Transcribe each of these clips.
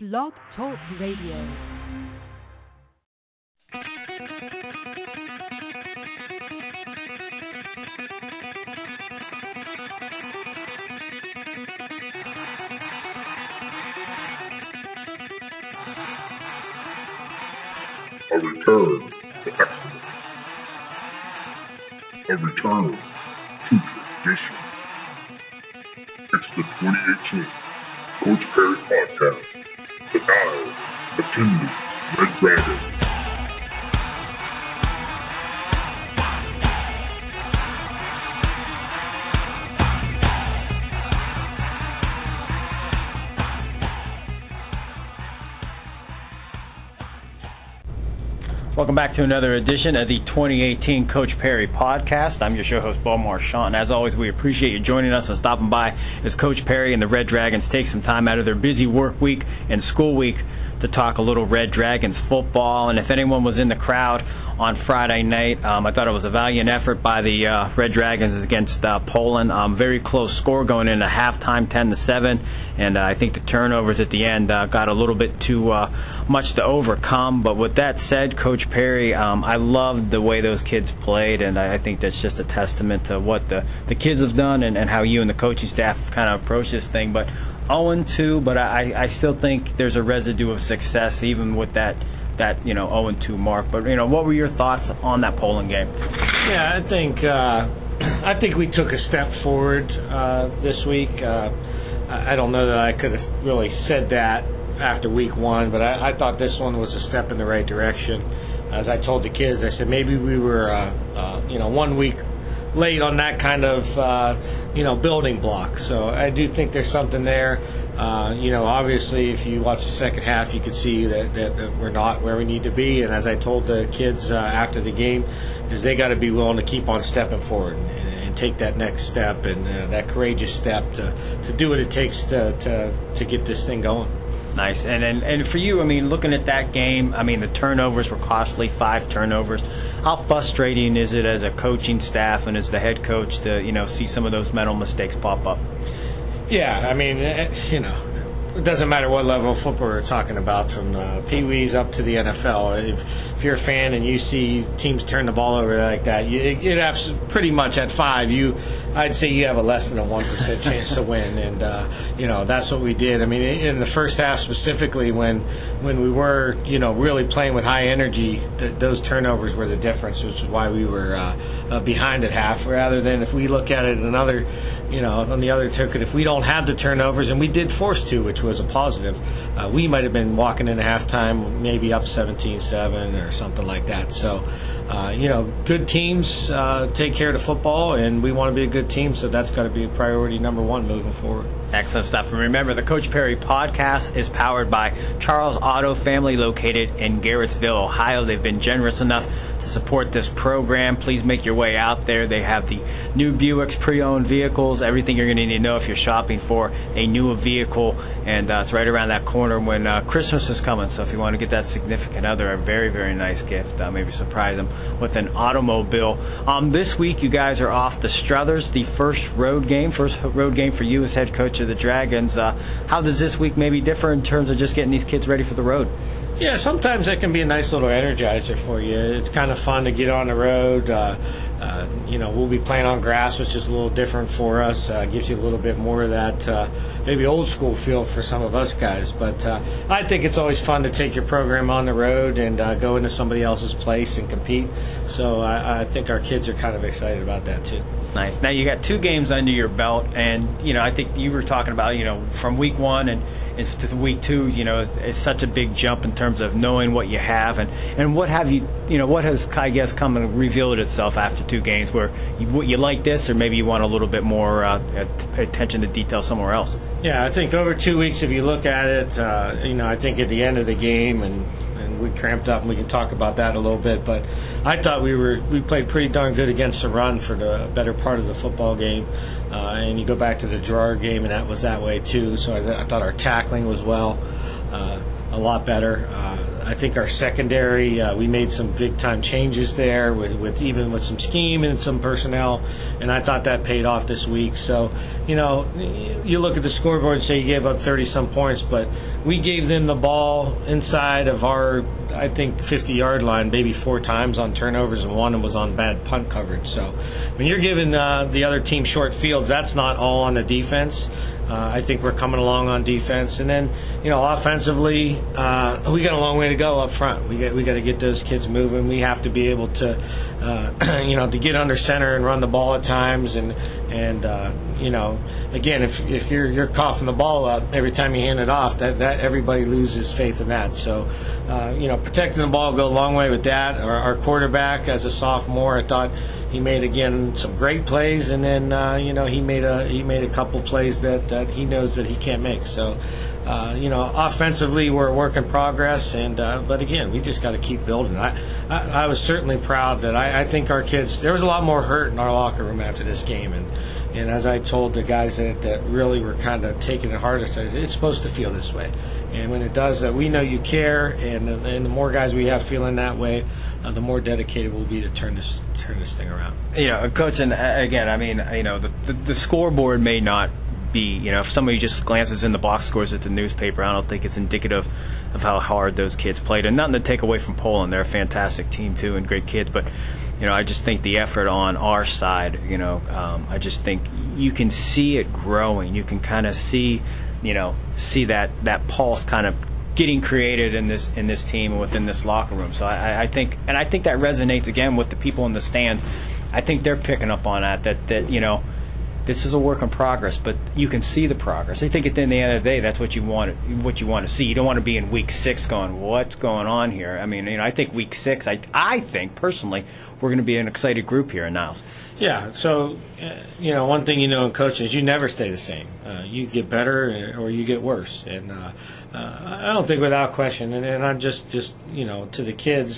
Blog Talk Radio. A return to excellence. A return to tradition. It's the 2018 Coach Parry Podcast. The Nile, the Kingdom, Red Dragon. Welcome back to another edition of the 2018 Coach Parry podcast. I'm your show host, Bo Marchionte, and as always, we appreciate you joining us and stopping by as Coach Parry and the Red Dragons take some time out of their busy work week and school week to talk a little Red Dragons football. And if anyone was in the crowd on Friday night, um, I thought it was a valiant effort by the uh, Red Dragons against uh, Poland. Um, very close score going into halftime, 10 to 7, and uh, I think the turnovers at the end uh, got a little bit too uh, much to overcome. But with that said, Coach Parry, um, I loved the way those kids played, and I, I think that's just a testament to what the the kids have done and, and how you and the coaching staff kind of approach this thing. But 0 2, but I, I still think there's a residue of success even with that that you know 0 2 mark. But you know, what were your thoughts on that Poland game? Yeah, I think uh, I think we took a step forward uh, this week. Uh, I I don't know that I could have really said that after week one, but I, I thought this one was a step in the right direction. As I told the kids, I said maybe we were uh, uh, you know one week late on that kind of uh, you know building block. So I do think there's something there. Uh, you know, obviously, if you watch the second half, you could see that, that, that we're not where we need to be. And as I told the kids uh, after the game, is they got to be willing to keep on stepping forward and, and take that next step and uh, that courageous step to to do what it takes to to to get this thing going. Nice. And, and and for you, I mean, looking at that game, I mean, the turnovers were costly, five turnovers. How frustrating is it as a coaching staff and as the head coach to you know see some of those mental mistakes pop up? Yeah, I mean, eh, you know, it doesn't matter what level of football we're talking about, from uh, Pee Wees up to the NFL. If, if you're a fan and you see teams turn the ball over like that, you, it, it has pretty much at five, you, I'd say you have a less than a one percent chance to win, and uh, you know that's what we did. I mean, in the first half specifically, when when we were, you know, really playing with high energy, th- those turnovers were the difference, which is why we were uh, uh, behind at half. Rather than if we look at it another you know, on the other token, if we don't have the turnovers, and we did force two, which was a positive, uh, we might have been walking into halftime maybe up 17-7 or something like that. So, uh, you know, good teams uh, take care of the football, and we want to be a good team, so that's got to be a priority number one moving forward. Excellent stuff. And remember, the Coach Parry podcast is powered by Charles Auto Family located in Garrettsville, Ohio. They've been generous enough support this program. Please make your way out there. They have the new Buicks pre-owned vehicles, everything you're going to need to know if you're shopping for a new vehicle. And uh, it's right around that corner when uh, Christmas is coming. So if you want to get that significant other a very, very nice gift, uh, maybe surprise them with an automobile. Um, this week, you guys are off the Struthers, the first road game, first road game for you as head coach of the Dragons. Uh, how does this week maybe differ in terms of just getting these kids ready for the road? Yeah, sometimes that can be a nice little energizer for you. It's kind of fun to get on the road. Uh, uh, you know, we'll be playing on grass, which is a little different for us. Uh, gives you a little bit more of that uh, maybe old school feel for some of us guys. But uh, I think it's always fun to take your program on the road and uh, go into somebody else's place and compete. So I, I think our kids are kind of excited about that too. Nice. Now you got two games under your belt, and you know I think you were talking about you know from week one and it's to week two, you know, it's such a big jump in terms of knowing what you have and and what have you, you know, what has I guess come and revealed itself after two games where you, you like this or maybe you want a little bit more uh, attention to detail somewhere else. Yeah, I think over two weeks, if you look at it, uh, you know, I think at the end of the game and and we cramped up, and we can talk about that a little bit. But I thought we were we played pretty darn good against the run for the better part of the football game. Uh, and you go back to the Girard game, and that was that way too. So I, I thought our tackling was well, uh, a lot better. Uh, I think our secondary, uh, we made some big time changes there with, with even with some scheme and some personnel, and I thought that paid off this week. So, you know, you look at the scoreboard and say you gave up 30 some points, but we gave them the ball inside of our, I think, 50 yard line, maybe four times on turnovers, and one was on bad punt coverage. So when you're giving uh, the other team short fields, that's not all on the defense. Uh, I think we're coming along on defense, and then you know offensively, uh, we got a long way to go up front. We got we got to get those kids moving. We have to be able to, uh, you know, to get under center and run the ball at times, and and uh, you know, again, if if you're you're coughing the ball up every time you hand it off, that that everybody loses faith in that. So, uh, you know, protecting the ball go a long way with that. Our, our quarterback, as a sophomore, I thought he made again some great plays, and then uh, you know he made a he made a couple plays that that he knows that he can't make. So. Uh, you know, offensively we're a work in progress, and uh, but again, we just got to keep building. I, I I was certainly proud that I, I think our kids. There was a lot more hurt in our locker room after this game, and and as I told the guys that that really were kind of taking it hard, I said it's supposed to feel this way, and when it does that, we know you care, and and the more guys we have feeling that way, uh, the more dedicated we'll be to turn this turn this thing around. Know, coach, and uh, again, I mean, you know, the, the the scoreboard may not be, you know, if somebody just glances in the box scores at the newspaper, I don't think it's indicative of how hard those kids played. And nothing to take away from Poland; they're a fantastic team too, and great kids. But you know, I just think the effort on our side, you know, um, I just think you can see it growing. You can kind of see, you know, see that that pulse kind of getting created in this in this team and within this locker room. So I, I think, and I think that resonates again with the people in the stands. I think they're picking up on that. That that you know, this is a work in progress, but you can see the progress. I think at the end of the day, that's what you want. What you want to see. You don't want to be in week six going, "What's going on here?" I mean, you know, I think week six. I I think personally, we're going to be an excited group here in Niles. Yeah. So, uh, you know, one thing you know in coaching is you never stay the same. Uh, you get better or you get worse, and uh, uh, I don't think without question. And, and I'm just, just you know, to the kids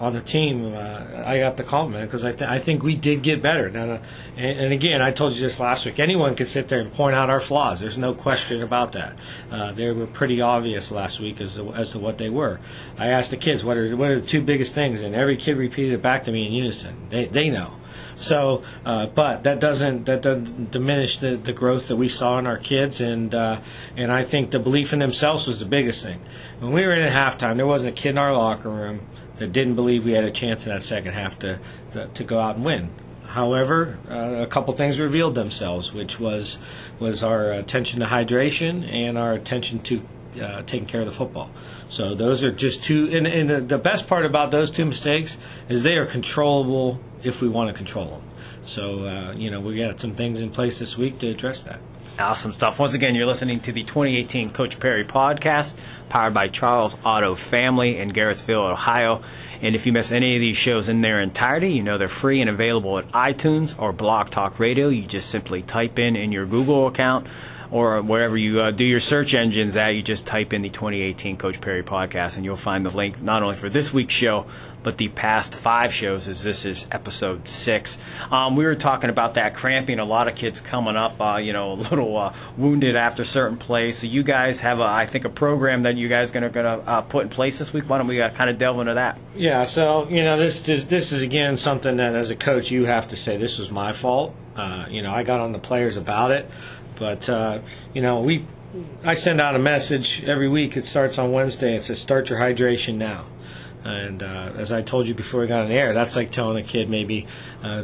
on the team, uh, I got the compliment because I, th- I think we did get better. Now, uh, and, and again, I told you this last week. Anyone can sit there and point out our flaws. There's no question about that. Uh, they were pretty obvious last week as to, as to what they were. I asked the kids what are what are the two biggest things, and every kid repeated it back to me in unison. They they know. So, uh, but that doesn't that doesn't diminish the the growth that we saw in our kids, and uh, and I think the belief in themselves was the biggest thing. When we were in at halftime, there wasn't a kid in our locker room that didn't believe we had a chance in that second half to to, go out and win. However, uh, a couple things revealed themselves, which was was our attention to hydration and our attention to uh, taking care of the football. So those are just two. And, and the, the best part about those two mistakes is they are controllable if we want to control them. So, uh, you know, we got some things in place this week to address that. Awesome stuff. Once again, you're listening to the 2018 Coach Parry podcast, powered by Charles Auto Family in Garrettsville, Ohio. And if you miss any of these shows in their entirety, you know they're free and available at iTunes or Blog Talk Radio. You just simply type in in your Google account or wherever you uh, do your search engines at, you just type in the 2018 Coach Parry podcast, and you'll find the link not only for this week's show, but the past five shows as this is episode six. Um, we were talking about that cramping. A lot of kids coming up, uh, you know, a little uh, wounded after certain plays. So you guys have, a, I think, a program that you guys are going to put in place this week. Why don't we uh, kind of delve into that? Yeah. So you know, this is this is again something that as a coach you have to say this was my fault. Uh, you know, I got on the players about it, but uh, you know we. I send out a message every week. It starts on Wednesday. It says, "Start your hydration now." And uh, as I told you before we got on air, that's like telling a kid maybe uh,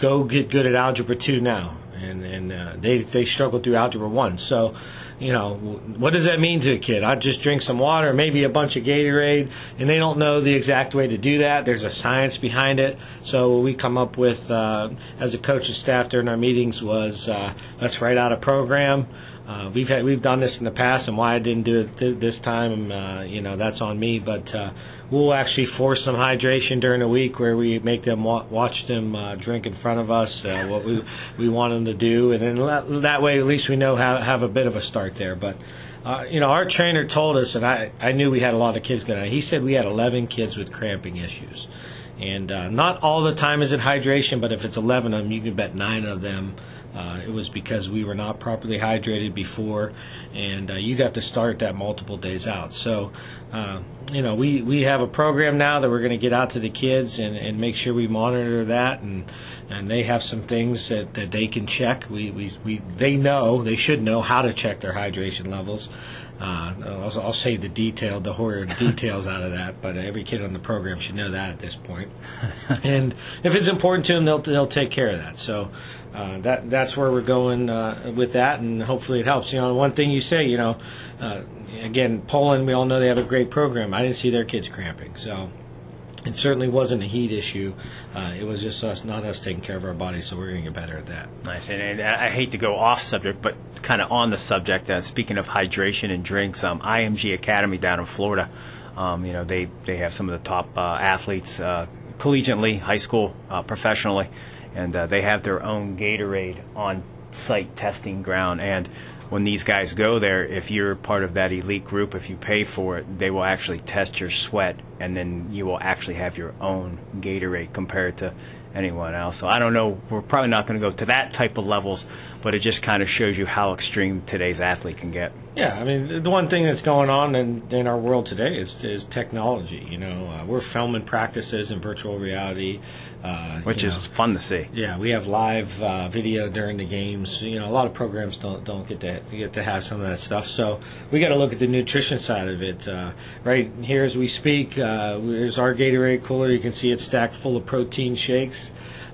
go get good at algebra two now, and and uh, they they struggle through algebra one. So, you know, what does that mean to a kid? I just drink some water, maybe a bunch of Gatorade, and they don't know the exact way to do that. There's a science behind it. So what we come up with uh, as a coach and staff during our meetings was uh, let's write out a program. Uh, we've had we've done this in the past, and why I didn't do it th- this time, uh, you know, that's on me. But uh, we'll actually force some hydration during the week where we make them wa- watch them uh, drink in front of us uh, what we we want them to do, and then that, that way at least we know how have a bit of a start there. But uh, you know, our trainer told us, and I I knew we had a lot of kids going. He said we had 11 kids with cramping issues, and uh, not all the time is it hydration, but if it's 11 of them, you can bet nine of them. Uh, it was because we were not properly hydrated before, and uh, you got to start that multiple days out. So, uh, you know, we we have a program now that we're going to get out to the kids and and make sure we monitor that, and and they have some things that that they can check. We we we they know they should know how to check their hydration levels. Uh, I'll, I'll save the detail, the horror details out of that, but every kid on the program should know that at this point. and if it's important to them, they'll they'll take care of that. So uh, that that's where we're going uh, with that, and hopefully it helps. You know, one thing you say, you know, uh, again, Poland, we all know they have a great program. I didn't see their kids cramping, so it certainly wasn't a heat issue. Uh, it was just us, not us taking care of our bodies, so we're going to get better at that. Nice. And, and I hate to go off subject, but kind of on the subject, uh, speaking of hydration and drinks, um, IMG Academy down in Florida, um, you know, they, they have some of the top uh, athletes uh, collegiately, high school, uh, professionally, and uh, they have their own Gatorade on site testing ground. And when these guys go there, if you're part of that elite group, if you pay for it, they will actually test your sweat, and then you will actually have your own Gatorade compared to anyone else. So I don't know. We're probably not going to go to that type of levels, but it just kind of shows you how extreme today's athlete can get. Yeah, I mean, the one thing that's going on in, in our world today is, is technology. You know, uh, we're filming practices in virtual reality. Uh, Which is know, fun to see. Yeah, we have live uh, video during the games. You know, a lot of programs don't don't get to get to have some of that stuff. So we got to look at the nutrition side of it. Uh, right here as we speak, uh, there's our Gatorade cooler. You can see it's stacked full of protein shakes.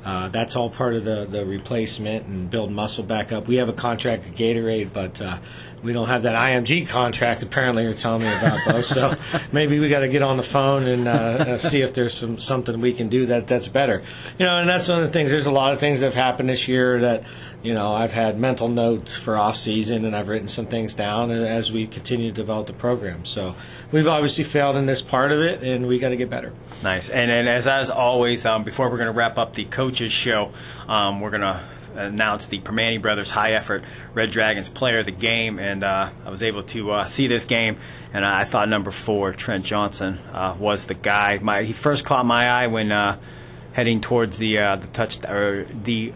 Uh, that's all part of the the replacement and build muscle back up. We have a contract with Gatorade, but uh, we don't have that IMG contract. Apparently, you're telling me about those. so maybe we got to get on the phone and uh, uh, see if there's some something we can do that that's better. You know, and that's one of the things. There's a lot of things that have happened this year that you know I've had mental notes for off season, and I've written some things down as we continue to develop the program. So we've obviously failed in this part of it, and we got to get better. Nice. And and as as always, um, before we're going to wrap up the coaches show, um, we're going to announce the Primanti Brothers High Effort Red Dragons Player of the Game, and uh, I was able to uh, see this game, and I thought number four Trent Johnson uh, was the guy. My he first caught my eye when uh, heading towards the uh, the touch or the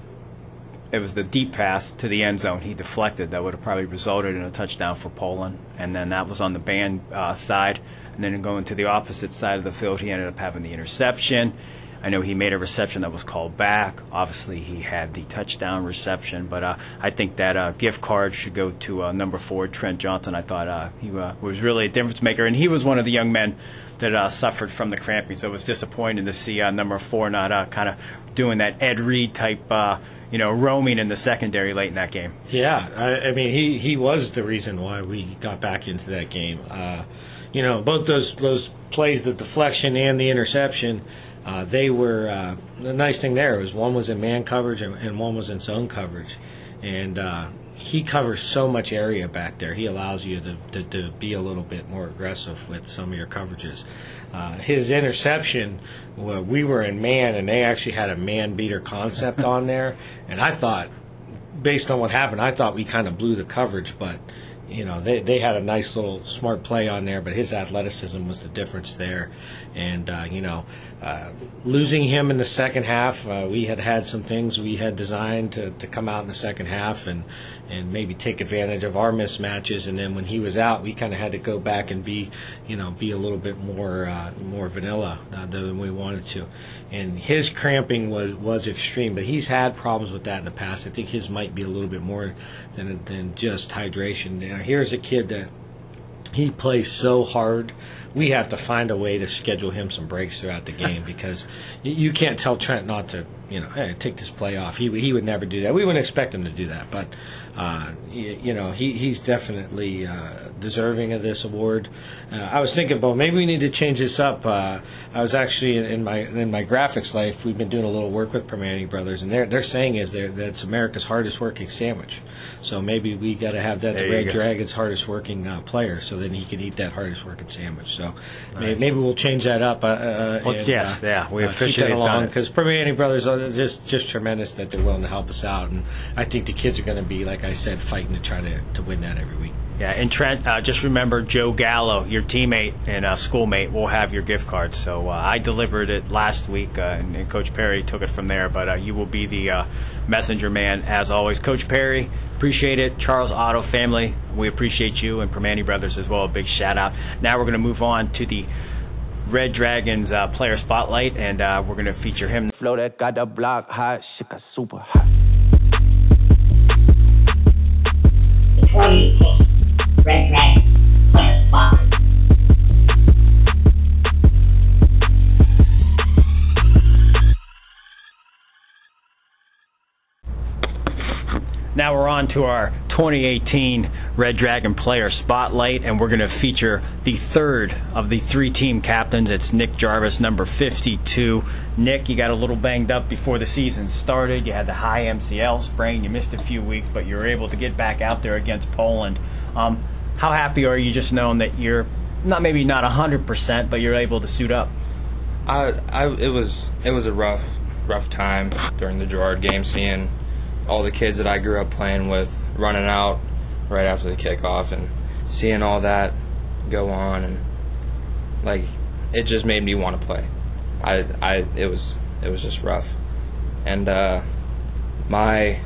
it was the deep pass to the end zone. He deflected that would have probably resulted in a touchdown for Poland, and then that was on the band uh, side. And then going to the opposite side of the field, he ended up having the interception I know he made a reception that was called back. Obviously, he had the touchdown reception, but uh, I think that uh, gift card should go to uh, number four, Trent Johnson. I thought uh, he uh, was really a difference maker, and he was one of the young men that uh, suffered from the cramping. So it was disappointing to see uh, number four not uh, kind of doing that Ed Reed type. Uh, you know, roaming in the secondary late in that game. Yeah, I, I mean, he he was the reason why we got back into that game. Uh, you know, both those those plays, the deflection and the interception, uh, they were uh, the nice thing there was one was in man coverage and, and one was in zone coverage, and uh, he covers so much area back there. He allows you to, to, to be a little bit more aggressive with some of your coverages. Uh, his interception, well, we were in man, and they actually had a man beater concept on there, and I thought, based on what happened, I thought we kind of blew the coverage, but you know they they had a nice little smart play on there, but his athleticism was the difference there, and uh, you know uh, losing him in the second half, uh, we had had some things we had designed to, to come out in the second half and and maybe take advantage of our mismatches. And then when he was out, we kind of had to go back and be, you know, be a little bit more uh, more vanilla uh, than we wanted to. And his cramping was was extreme, but he's had problems with that in the past. I think his might be a little bit more than than just hydration. Now here's a kid that he plays so hard we have to find a way to schedule him some breaks throughout the game because you can't tell Trent not to, you know, hey, take this play off. He he would never do that. We wouldn't expect him to do that, but uh, you, you know, he he's definitely uh, deserving of this award. Uh, I was thinking, well, maybe we need to change this up. Uh, I was actually in my in my graphics life. We've been doing a little work with Primanti Brothers, and they're they're saying is that it's America's hardest working sandwich. So maybe we got to have that the Red Dragon's hardest working uh, player, so then he can eat that hardest working sandwich. So nice. maybe, maybe we'll change that up. Uh, uh, well, and, yeah, uh, yeah, we uh, appreciate that along because Primanti Brothers are just just tremendous that they're willing to help us out, and I think the kids are going to be, like I said, fighting to try to to win that every week. Yeah, and Trent, uh, just remember Joe Gallo, your teammate and uh, schoolmate, will have your gift card. So uh, I delivered it last week, uh, and, and Coach Parry took it from there. But uh, you will be the uh, messenger man as always. Coach Parry, appreciate it. Charles Auto family, we appreciate you, and Primanti Brothers as well. A big shout out. Now we're going to move on to the Red Dragons uh, player spotlight, and uh, we're going to feature him. Flow that got the block hot, shit got super hot. Now we're on to our 2018 Red Dragon Player Spotlight, and we're going to feature the third of the three team captains. It's Nick Jarvis, number 52. Nick, you got a little banged up before the season started. You had the high MCL sprain. You missed a few weeks, but you were able to get back out there against Poland. Um, how happy are you just knowing that you're not maybe not 100%, but you're able to suit up? I, I, it was it was a rough rough time during the Girard game, seeing all the kids that I grew up playing with running out right after the kickoff and seeing all that go on and like it just made me want to play. I I it was it was just rough. And uh my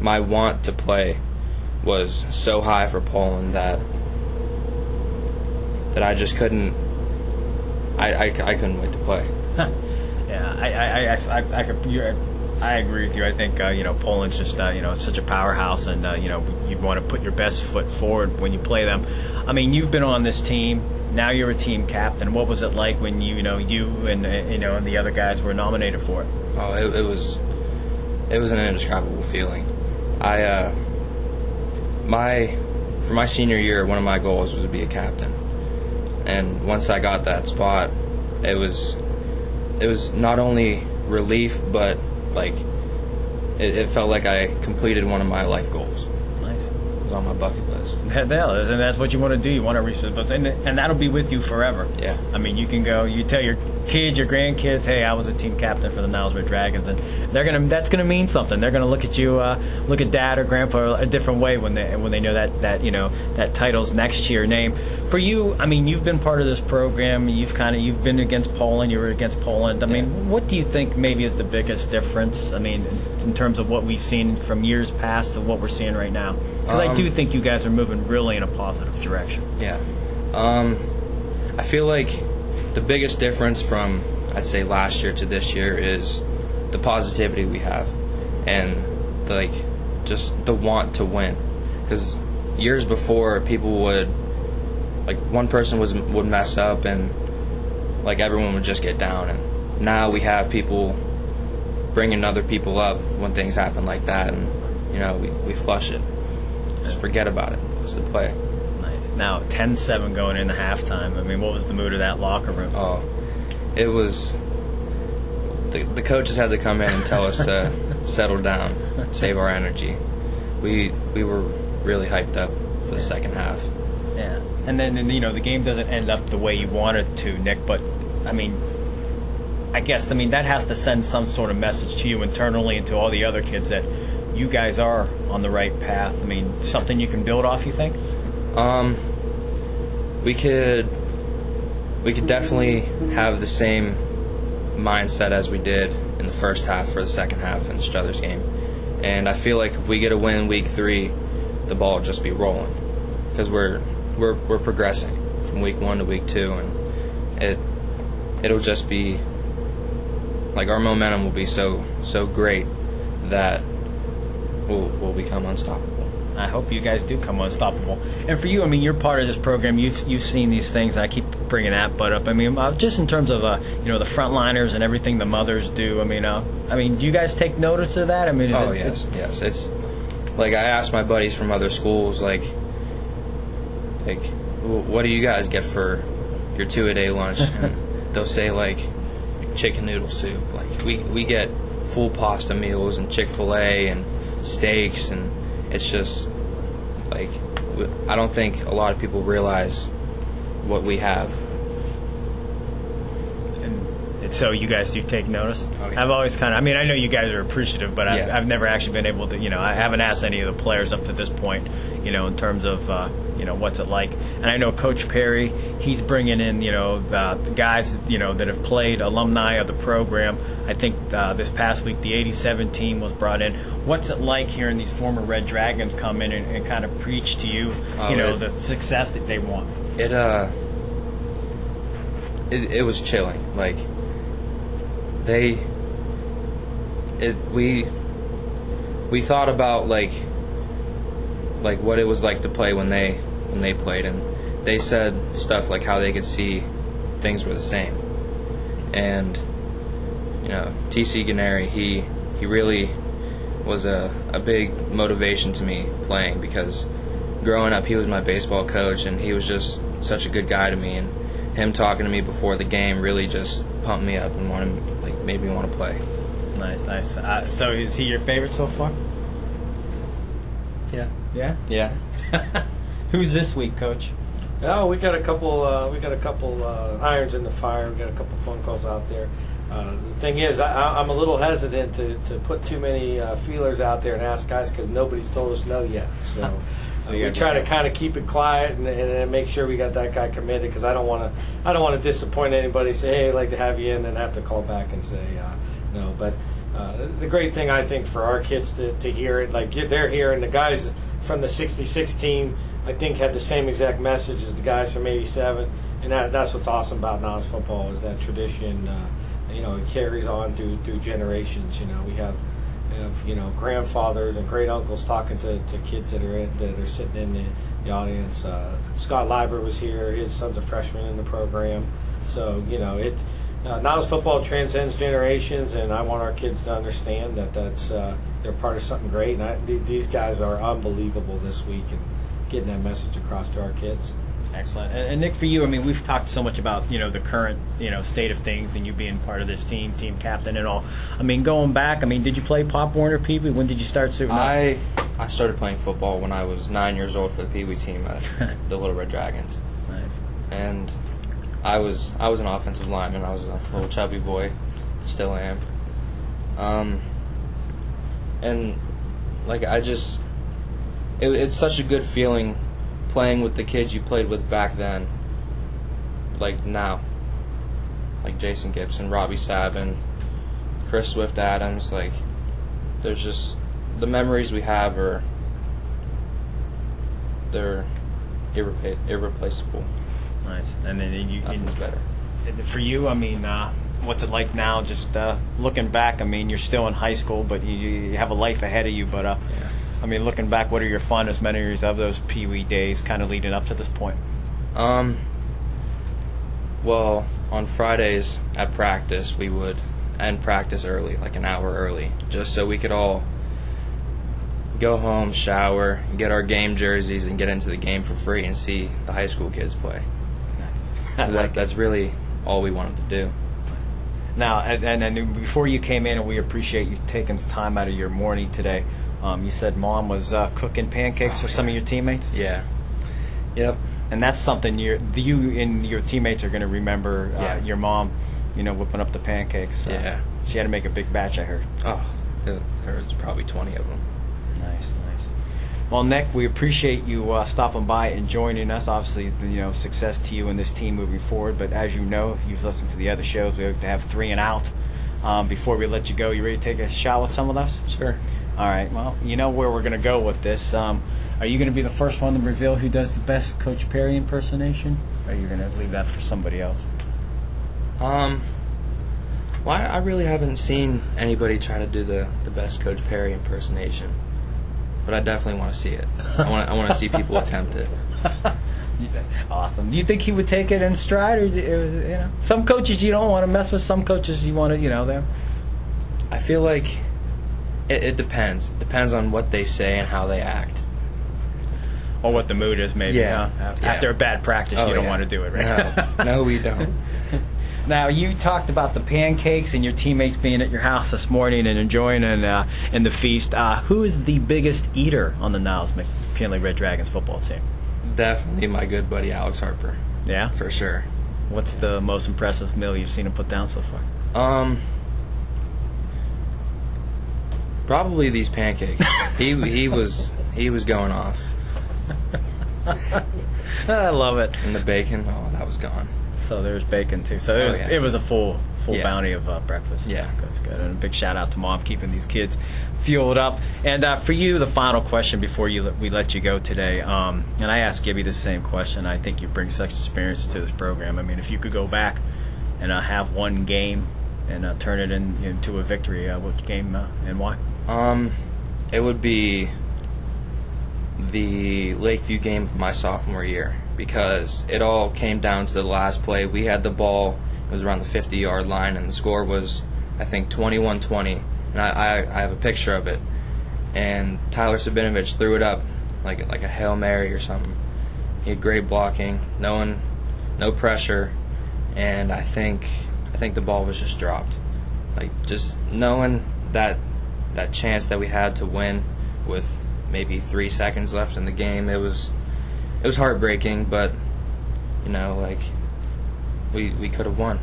my want to play was so high for Poland that that I just couldn't I I, I couldn't wait to play. yeah, I I I I, I could you're I agree with you. I think uh, you know Poland's just uh, you know such a powerhouse, and uh, you know you want to put your best foot forward when you play them. I mean, you've been on this team. Now you're a team captain. What was it like when you, you know you and uh, you know and the other guys were nominated for it? Oh, it, it was it was an indescribable feeling. I uh, my for my senior year, one of my goals was to be a captain, and once I got that spot, it was it was not only relief but like it, it felt like I completed one of my life goals. Nice. It was on my bucket list. Hell, and that's what you want to do. You want to reach those, and and that'll be with you forever. Yeah. I mean, you can go. You tell your kids, your grandkids, hey, I was a team captain for the Niles Red Dragons, and they're gonna. That's gonna mean something. They're gonna look at you, uh, look at dad or grandpa a different way when they when they know that that you know that title's next to your name for you, I mean, you've been part of this program. You've kind of you've been against Poland. You were against Poland. I mean, what do you think maybe is the biggest difference? I mean, in terms of what we've seen from years past to what we're seeing right now. Because um, I do think you guys are moving really in a positive direction. Yeah. Um, I feel like the biggest difference from I'd say last year to this year is the positivity we have and the, like just the want to win. Because years before, people would like one person was would mess up and like everyone would just get down and now we have people bringing other people up when things happen like that and you know we we flush it. Just forget about it. It's the play. Nice. now 10-7 going into halftime. I mean what was the mood of that locker room? Oh it was the the coaches had to come in and tell us to settle down save our energy. We we were really hyped up for the second half. Yeah. And then and, you know the game doesn't end up the way you want it to, Nick. But I mean, I guess I mean that has to send some sort of message to you internally and to all the other kids that you guys are on the right path. I mean, something you can build off. You think? Um, we could we could definitely have the same mindset as we did in the first half for the second half in Struthers game. And I feel like if we get a win week three, the ball will just be rolling because we're we're we're progressing from week one to week two, and it it'll just be like our momentum will be so so great that we'll we'll become unstoppable. I hope you guys do come unstoppable. And for you, I mean, you're part of this program. You've you've seen these things. I keep bringing that butt up. I mean, uh, just in terms of uh, you know the frontliners and everything the mothers do. I mean, uh, I mean, do you guys take notice of that? I mean, oh it, yes, yes. It's like I asked my buddies from other schools, like like, what do you guys get for your two a day lunch? and they'll say like chicken noodle soup. Like we we get full pasta meals and Chick Fil A and steaks, and it's just like I don't think a lot of people realize what we have. And so you guys do take notice. Oh, yeah. I've always kind of, I mean, I know you guys are appreciative, but I've, yeah. I've never actually been able to, you know, I haven't asked any of the players up to this point, you know, in terms of. Uh, you know what's it like. And I know Coach Parry, he's bringing in you know the, the guys you know that have played alumni of the program. I think uh, this past week the '87 team was brought in. What's it like hearing these former Red Dragons come in and, and kind of preach to you, uh, you know, it, the success that they want? It uh, it it was chilling. Like they, it we we thought about like like what it was like to play when they when they played and they said stuff like how they could see things were the same. And you know, TC Gennari, he he really was a a big motivation to me playing because growing up he was my baseball coach and he was just such a good guy to me and him talking to me before the game really just pumped me up and wanted like made me want to play. Nice, nice. Uh, so is he your favorite so far? Yeah. Yeah. Yeah. Who's this week, Coach? Oh, we got a couple. Uh, we got a couple uh, irons in the fire. We got a couple phone calls out there. Uh, the thing is, I, I'm a little hesitant to to put too many uh, feelers out there and ask guys because nobody's told us no yet. So. Uh, we try to kind of keep it quiet and, and, and make sure we got that guy committed because I don't want to I don't want to disappoint anybody. Say hey, I'd like to have you in, and then have to call back and say uh, no. But uh, the great thing I think for our kids to to hear it, like they're hearing the guys from the '66 team I think had the same exact message as the guys from '87, and that that's what's awesome about Niles football is that tradition. Uh, you know, it carries on through through generations. You know, we have, have you know grandfathers and great uncles talking to, to kids that are in, that are sitting in the, the audience. Uh, Scott Leiber was here; his son's a freshman in the program. So you know, it uh, Niles football transcends generations, and I want our kids to understand that that's uh, they're part of something great. And I, these guys are unbelievable this week, and getting that message across to our kids. Excellent. And, and, Nick, for you, I mean, we've talked so much about you know the current you know state of things and you being part of this team, team captain, and all. I mean, going back, I mean, did you play Pop Warner Pee Wee? When did you start suiting I I started playing football when I was nine years old for the Pee Wee team at the Little Red Dragons. Nice. And I was I was an offensive lineman. I was a little chubby boy, still am. Um. And like I just it, it's such a good feeling playing with the kids you played with back then, like now, like Jason Gibson, Robbie Sabin, Chris Swift Adams. Like, there's just the memories we have are they're irrepa- irreplaceable. Nice, and then you Nothing's better. For you, I mean, uh, what's it like now? Just uh, looking back, I mean, you're still in high school, but you, you have a life ahead of you. But uh, yeah. I mean, looking back, what are your fondest memories of those Pee Wee days, kind of leading up to this point? Um. Well, on Fridays at practice, we would end practice early, like an hour early, just so we could all go home, shower, get our game jerseys, and get into the game for free and see the high school kids play. that, that's really all we wanted to do. Now, and, and, and before you came in, and we appreciate you taking time out of your morning today. Um, you said mom was uh, cooking pancakes for some of your teammates. Yeah. Yep. And that's something you you and your teammates are going to remember. Uh, Yeah. Your mom, you know, whipping up the pancakes. Uh, Yeah. She had to make a big batch. I heard. Oh, there was probably 20 of them. Nice. Well, Nick, we appreciate you uh, stopping by and joining us. Obviously, you know, success to you and this team moving forward. But as you know, if you've listened to the other shows, we have to have three and out. Um, before we let you go, you ready to take a shot with some of us? Sure. All right. Well, you know where we're going to go with this. Um, are you going to be the first one to reveal who does the best Coach Parry impersonation? Or are you going to leave that for somebody else? Um. Well, I I really haven't seen anybody try to do the the best Coach Parry impersonation, but I definitely want to see it. I want I want to see people attempt it. awesome. Do you think he would take it in stride, or is it- or is it, you know, some coaches you don't want to mess with, some coaches you want to, you know, them. I feel like it, it depends. Depends on what they say and how they act. Or what the mood is, maybe. Yeah. huh? Yeah. After a bad practice, Oh, you don't yeah. want to do it, right? No. No, we don't. Now you talked about the pancakes and your teammates being at your house this morning and enjoying and uh, in the feast. Uh, who is the biggest eater on the Niles McKinley Red Dragons football team? Definitely my good buddy Alex Harper, Yeah. for sure. What's the most impressive meal you've seen him put down so far? Um, probably these pancakes. he he was he was going off, I love it. and the bacon. Oh, that was gone. So there's bacon too. So it Oh, was, yeah. it was a full full Yeah. bounty of uh, breakfast. Yeah. that's good. And a big shout out to mom keeping these kids fueled up. And uh, for you, the final question before you we let you go today. Um, and I asked Gibby the same question. I think you bring such experience to this program. I mean, if you could go back and uh, have one game and uh, turn it in, into a victory, uh, which game uh, and why? Um, it would be the Lakeview game of my sophomore year. Because it all came down to the last play. We had the ball. It was around the 50 yard line, and the score was, I think, 21 20. And I, I, I have a picture of it. And Tyler Sabinovich threw it up like like a Hail Mary or something. He had great blocking, no one, no pressure, and I think I think the ball was just dropped. Like just knowing that that chance that we had to win with maybe three seconds left in the game, it was it was heartbreaking, but you know, like we we could have won.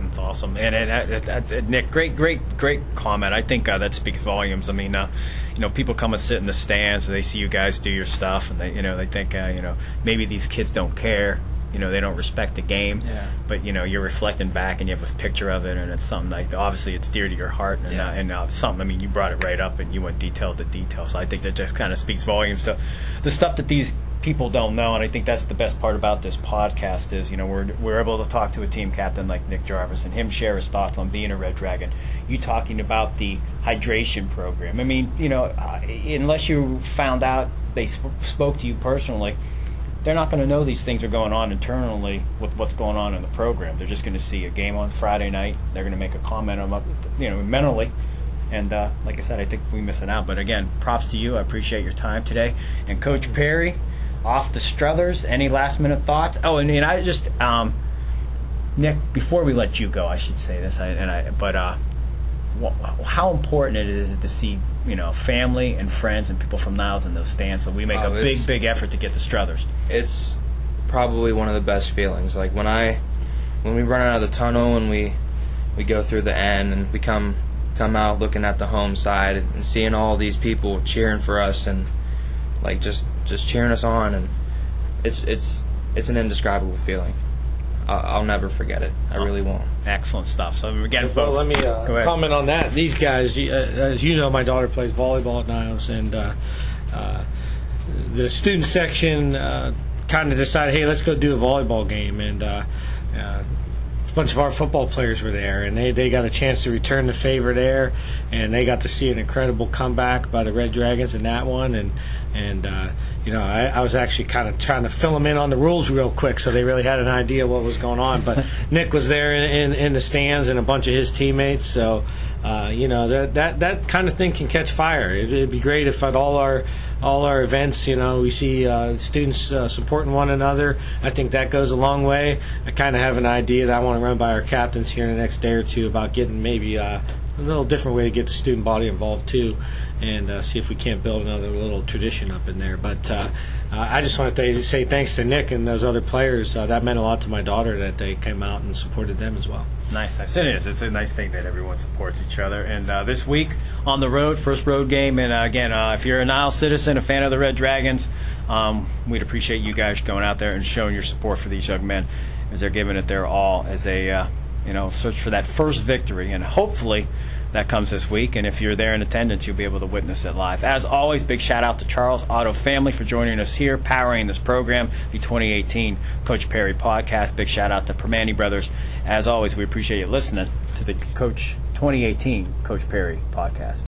That's awesome, and, and, and, and Nick, great, great, great comment. I think uh, that speaks volumes. I mean, uh, you know, people come and sit in the stands, and they see you guys do your stuff, and they, you know, they think, uh, you know, maybe these kids don't care. You know, they don't respect the game. Yeah. But you know, you're reflecting back, and you have a picture of it, and it's something like obviously it's dear to your heart, and Yeah. uh, and uh, something. I mean, you brought it right up, and you went detail to detail. So I think that just kind of speaks volumes to the stuff that these people don't know, and I think that's the best part about this podcast is, you know, we're we're able to talk to a team captain like Nick Jarvis and him share his thoughts on being a Red Dragon. You talking about the hydration program. I mean, you know, unless you found out they sp- spoke to you personally, they're not going to know these things are going on internally with what's going on in the program. They're just going to see a game on Friday night. They're going to make a comment on, you know, mentally. And uh, like I said, I think we missing out. But again, props to you. I appreciate your time today. And Coach Parry, off the Struthers. Any last minute thoughts? Oh, and, and I just um, Nick, before we let you go, I should say this. I, and I, but uh, wh- how important it is to see you know family and friends and people from Niles in those stands. So we make Oh, a big, big effort to get the Struthers. it's probably one of the best feelings. Like when I when we run out of the tunnel and we we go through the end and we come come out looking at the home side and seeing all these people cheering for us and like just just cheering us on and it's it's it's an indescribable feeling. I'll, I'll never forget it. I really won't. Excellent stuff. So again, Well, folks, let me uh, comment on that. These guys, uh, as you know, my daughter plays volleyball at Niles, and uh, uh, the student section uh, kind of decided, hey, let's go do a volleyball game, and uh, uh, a bunch of our football players were there, and they they got a chance to return the favor there, and they got to see an incredible comeback by the Red Dragons in that one, and and uh, you know I, I was actually kind of trying to fill them in on the rules real quick, so they really had an idea what was going on. But Nick was there in, in in the stands and a bunch of his teammates, so. Uh, you know that that that kind of thing can catch fire. It, it'd be great if at all our all our events, you know, we see uh, students uh, supporting one another. I think that goes a long way. I kind of have an idea that I want to run by our captains here in the next day or two about getting maybe uh, a little different way to get the student body involved too, and uh, see if we can't build another little tradition up in there. But uh, I just want to say thanks to Nick and those other players. Uh, that meant a lot to my daughter that they came out and supported them as well. Nice. It is. It's a nice thing that everyone supports each other. And uh, this week on the road, first road game. And uh, again, uh, if you're a Nile citizen, a fan of the Red Dragons, um, we'd appreciate you guys going out there and showing your support for these young men as they're giving it their all as they, uh, you know, search for that first victory. And hopefully that comes this week. And if you're there in attendance, you'll be able to witness it live. As always, big shout out to Charles Auto Family for joining us here, powering this program, the 2018 Coach Parry podcast. Big shout out to Primanti Brothers. As always, we appreciate you listening to the Coach 2018 Coach Parry podcast.